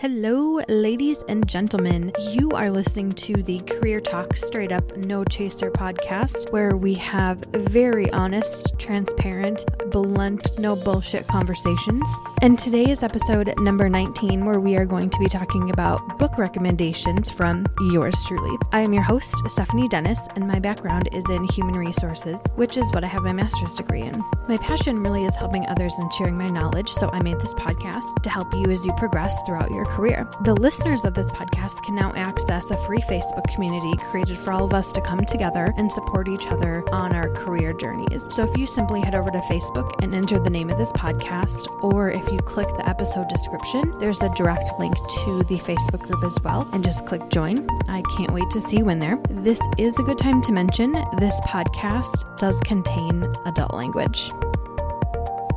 Hello, ladies and gentlemen. You are listening to the Career Talk Straight Up No Chaser podcast, where we have very honest, transparent, blunt, no bullshit conversations. And today is episode number 19, where we are going to be talking about book recommendations from yours truly. I am your host, Stephanie Dennis, and my background is in human resources, which is what I have my master's degree in. My passion really is helping others and sharing my knowledge, so I made this podcast to help you as you progress throughout your career. The listeners of this podcast can now access a free Facebook community created for all of us to come together and support each other on our career journeys. So if you simply head over to Facebook and enter the name of this podcast, or if you click the episode description, there's a direct link to the Facebook group as well, and just click join. I can't wait to see you in there. This is a good time to mention this podcast does contain adult language.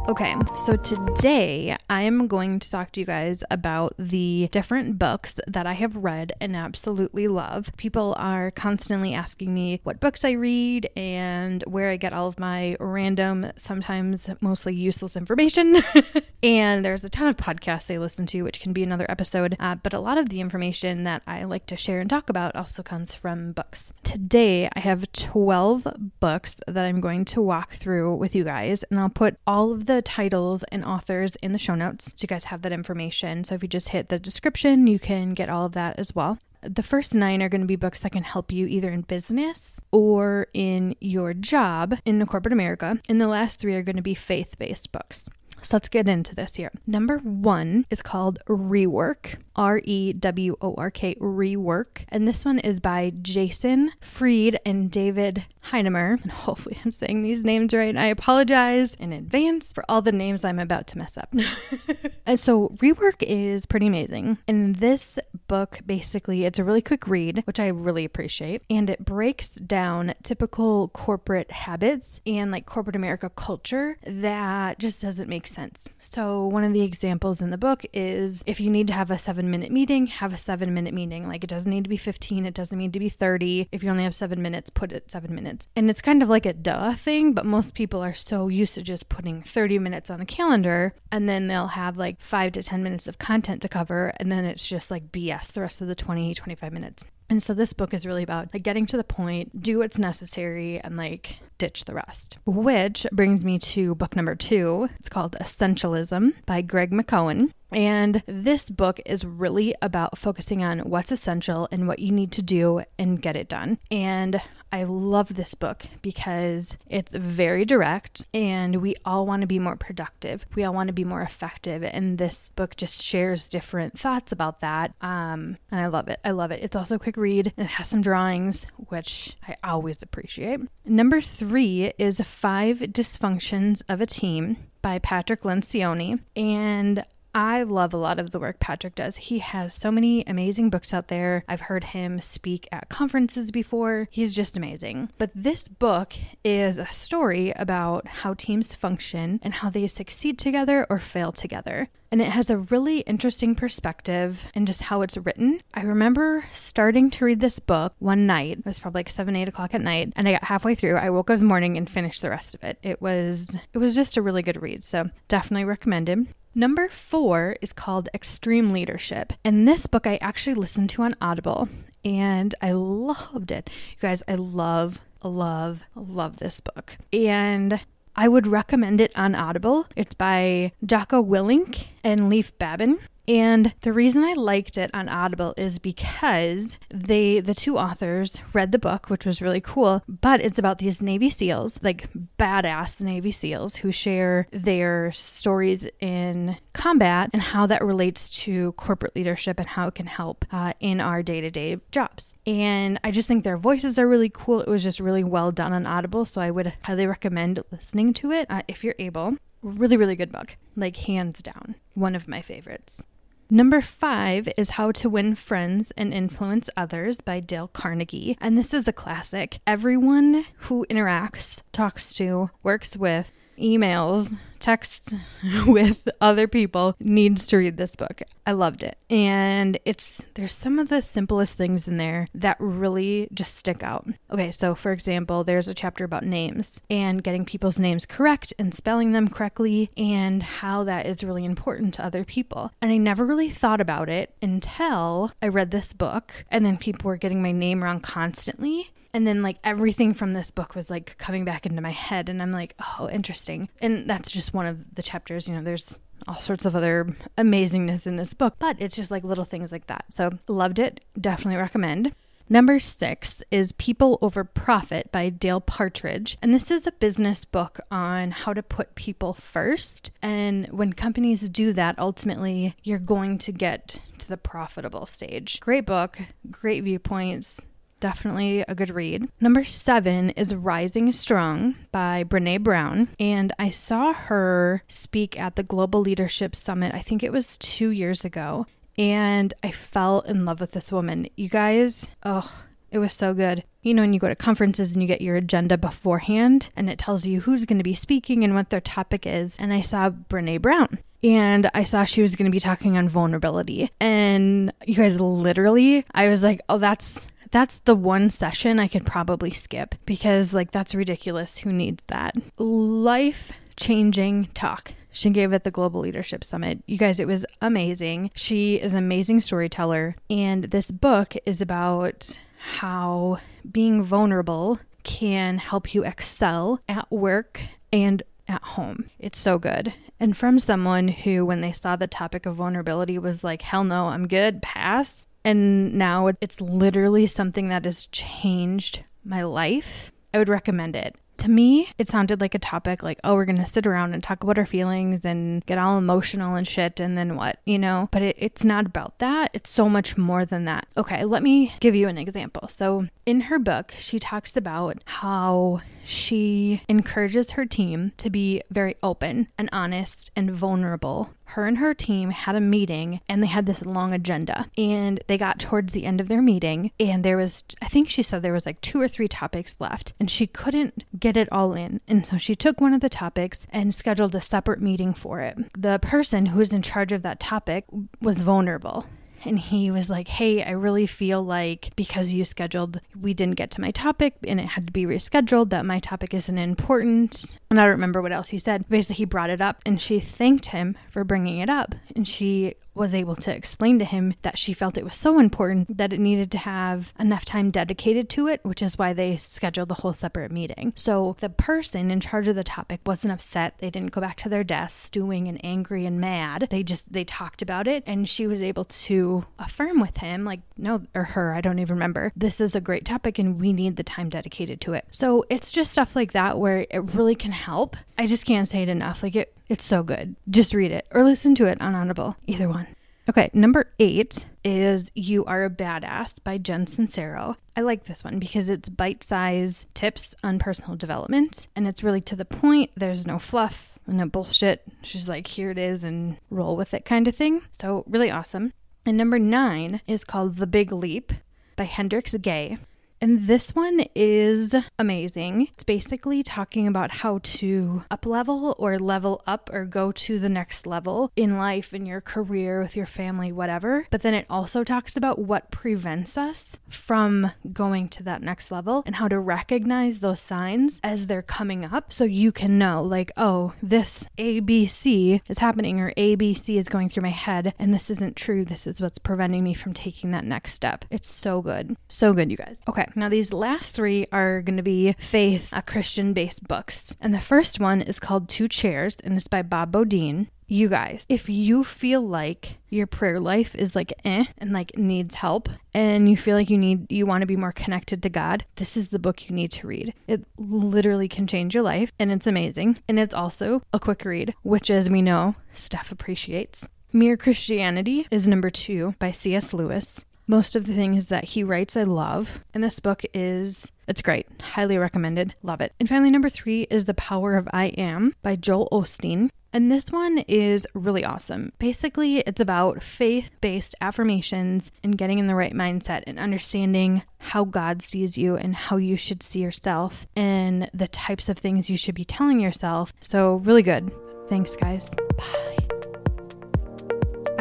Okay, so today I am going to talk to you guys about the different books that I have read and absolutely love. People are constantly asking me what books I read and where I get all of my random, sometimes mostly useless information. and there's a ton of podcasts I listen to, which can be another episode, uh, but a lot of the information that I like to share and talk about also comes from books. Today I have 12 books that I'm going to walk through with you guys, and I'll put all of the titles and authors in the show notes so you guys have that information. So if you just hit the description, you can get all of that as well. The first nine are going to be books that can help you either in business or in your job in corporate America. And the last three are going to be faith based books. So let's get into this here. Number one is called Rework, R E W O R K, Rework. And this one is by Jason Fried and David Heinemeier. And hopefully I'm saying these names right. I apologize in advance for all the names I'm about to mess up. and so Rework is pretty amazing. And this book basically, it's a really quick read, which I really appreciate. And it breaks down typical corporate habits and like corporate America culture that just doesn't make sense. So, one of the examples in the book is if you need to have a seven minute meeting, have a seven minute meeting. Like, it doesn't need to be 15, it doesn't need to be 30. If you only have seven minutes, put it seven minutes. And it's kind of like a duh thing, but most people are so used to just putting 30 minutes on the calendar and then they'll have like five to 10 minutes of content to cover. And then it's just like BS the rest of the 20, 25 minutes. And so this book is really about like getting to the point, do what's necessary, and like ditch the rest. Which brings me to book number two. It's called Essentialism by Greg McKeown. And this book is really about focusing on what's essential and what you need to do and get it done. And I love this book because it's very direct and we all want to be more productive. We all want to be more effective. And this book just shares different thoughts about that. Um, and I love it. I love it. It's also a quick read and it has some drawings, which I always appreciate. Number three is Five Dysfunctions of a Team by Patrick Lencioni. And I love a lot of the work Patrick does. He has so many amazing books out there. I've heard him speak at conferences before. He's just amazing. But this book is a story about how teams function and how they succeed together or fail together. And it has a really interesting perspective and just how it's written. I remember starting to read this book one night. It was probably like seven, eight o'clock at night, and I got halfway through. I woke up in the morning and finished the rest of it. It was it was just a really good read. So definitely recommended. Number four is called Extreme Leadership. And this book I actually listened to on Audible and I loved it. You guys, I love, love, love this book. And I would recommend it on Audible. It's by Jocko Willink and Leif Babin. And the reason I liked it on Audible is because they the two authors read the book, which was really cool, but it's about these Navy SEALs, like badass Navy SEALs who share their stories in combat and how that relates to corporate leadership and how it can help uh, in our day-to-day jobs. And I just think their voices are really cool. It was just really well done on Audible, so I would highly recommend listening to it uh, if you're able. Really, really good book. Like, hands down. One of my favorites. Number five is How to Win Friends and Influence Others by Dale Carnegie. And this is a classic. Everyone who interacts, talks to, works with, emails, texts with other people needs to read this book. I loved it. And it's there's some of the simplest things in there that really just stick out. Okay, so for example, there's a chapter about names and getting people's names correct and spelling them correctly and how that is really important to other people. And I never really thought about it until I read this book and then people were getting my name wrong constantly and then like everything from this book was like coming back into my head and i'm like oh interesting and that's just one of the chapters you know there's all sorts of other amazingness in this book but it's just like little things like that so loved it definitely recommend Number six is People Over Profit by Dale Partridge. And this is a business book on how to put people first. And when companies do that, ultimately, you're going to get to the profitable stage. Great book, great viewpoints, definitely a good read. Number seven is Rising Strong by Brene Brown. And I saw her speak at the Global Leadership Summit, I think it was two years ago. And I fell in love with this woman. You guys, oh, it was so good. You know, when you go to conferences and you get your agenda beforehand and it tells you who's going to be speaking and what their topic is. And I saw Brene Brown and I saw she was going to be talking on vulnerability. And you guys, literally, I was like, oh, that's that's the one session I could probably skip because, like, that's ridiculous. Who needs that? Life changing talk. She gave at the Global Leadership Summit. You guys, it was amazing. She is an amazing storyteller, and this book is about how being vulnerable can help you excel at work and at home. It's so good. And from someone who, when they saw the topic of vulnerability, was like, hell no, I'm good, pass. And now it's literally something that has changed my life. I would recommend it to me, it sounded like a topic like, oh, we're going to sit around and talk about our feelings and get all emotional and shit, and then what, you know? But it, it's not about that. It's so much more than that. Okay, let me give you an example. So, in her book, she talks about how she encourages her team to be very open and honest and vulnerable her and her team had a meeting and they had this long agenda. And they got towards the end of their meeting and there was, I think she said there was like two or three topics left and she couldn't get it all in. And so she took one of the topics and scheduled a separate meeting for it. The person who was in charge of that topic was vulnerable and he was like, Hey, I really feel like because you scheduled, we didn't get to my topic and it had to be rescheduled, that my topic isn't important. And I don't remember what else he said. Basically, he brought it up and she thanked him for bringing it up. And she was able to explain to him that she felt it was so important that it needed to have enough time dedicated to it, which is why they scheduled the whole separate meeting. So the person in charge of the topic wasn't upset. They didn't go back to their desks stewing and angry and mad. They just they talked about it and she was able to affirm with him like no or her, I don't even remember. This is a great topic and we need the time dedicated to it. So it's just stuff like that where it really can help. I just can't say it enough. Like it it's so good. Just read it or listen to it on Audible. Either one. Okay, number eight is You Are a Badass by Jen Sincero. I like this one because it's bite sized tips on personal development and it's really to the point. There's no fluff, and no bullshit. She's like, here it is and roll with it kind of thing. So, really awesome. And number nine is called The Big Leap by Hendricks Gay. And this one is amazing. It's basically talking about how to up level or level up or go to the next level in life, in your career, with your family, whatever. But then it also talks about what prevents us from going to that next level and how to recognize those signs as they're coming up so you can know, like, oh, this ABC is happening or ABC is going through my head and this isn't true. This is what's preventing me from taking that next step. It's so good. So good, you guys. Okay. Now, these last three are going to be faith, uh, Christian based books. And the first one is called Two Chairs, and it's by Bob Beaudine. You guys, if you feel like your prayer life is like eh and like needs help and you feel like you need you want to be more connected to God, this is the book you need to read. It literally can change your life and it's amazing. And it's also a quick read, which as we know, Steph appreciates. Mere Christianity is number 2 by C.S. Lewis. Most of the things that he writes, I love. And this book is, it's great. Highly recommended. Love it. And finally, number three is The Power of I Am by Joel Osteen. And this one is really awesome. Basically, it's about faith based affirmations and getting in the right mindset and understanding how God sees you and how you should see yourself and the types of things you should be telling yourself. So, really good. Thanks, guys. Bye.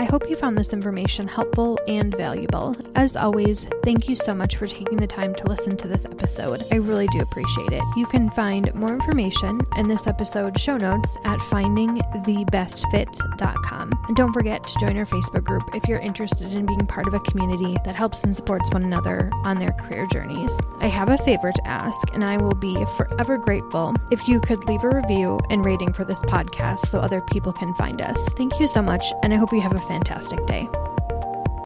I hope you found this information helpful and valuable. As always, thank you so much for taking the time to listen to this episode. I really do appreciate it. You can find more information in this episode show notes at findingthebestfit.com. And don't forget to join our Facebook group if you're interested in being part of a community that helps and supports one another on their career journeys. I have a favor to ask, and I will be forever grateful if you could leave a review and rating for this podcast so other people can find us. Thank you so much, and I hope you have a fantastic day.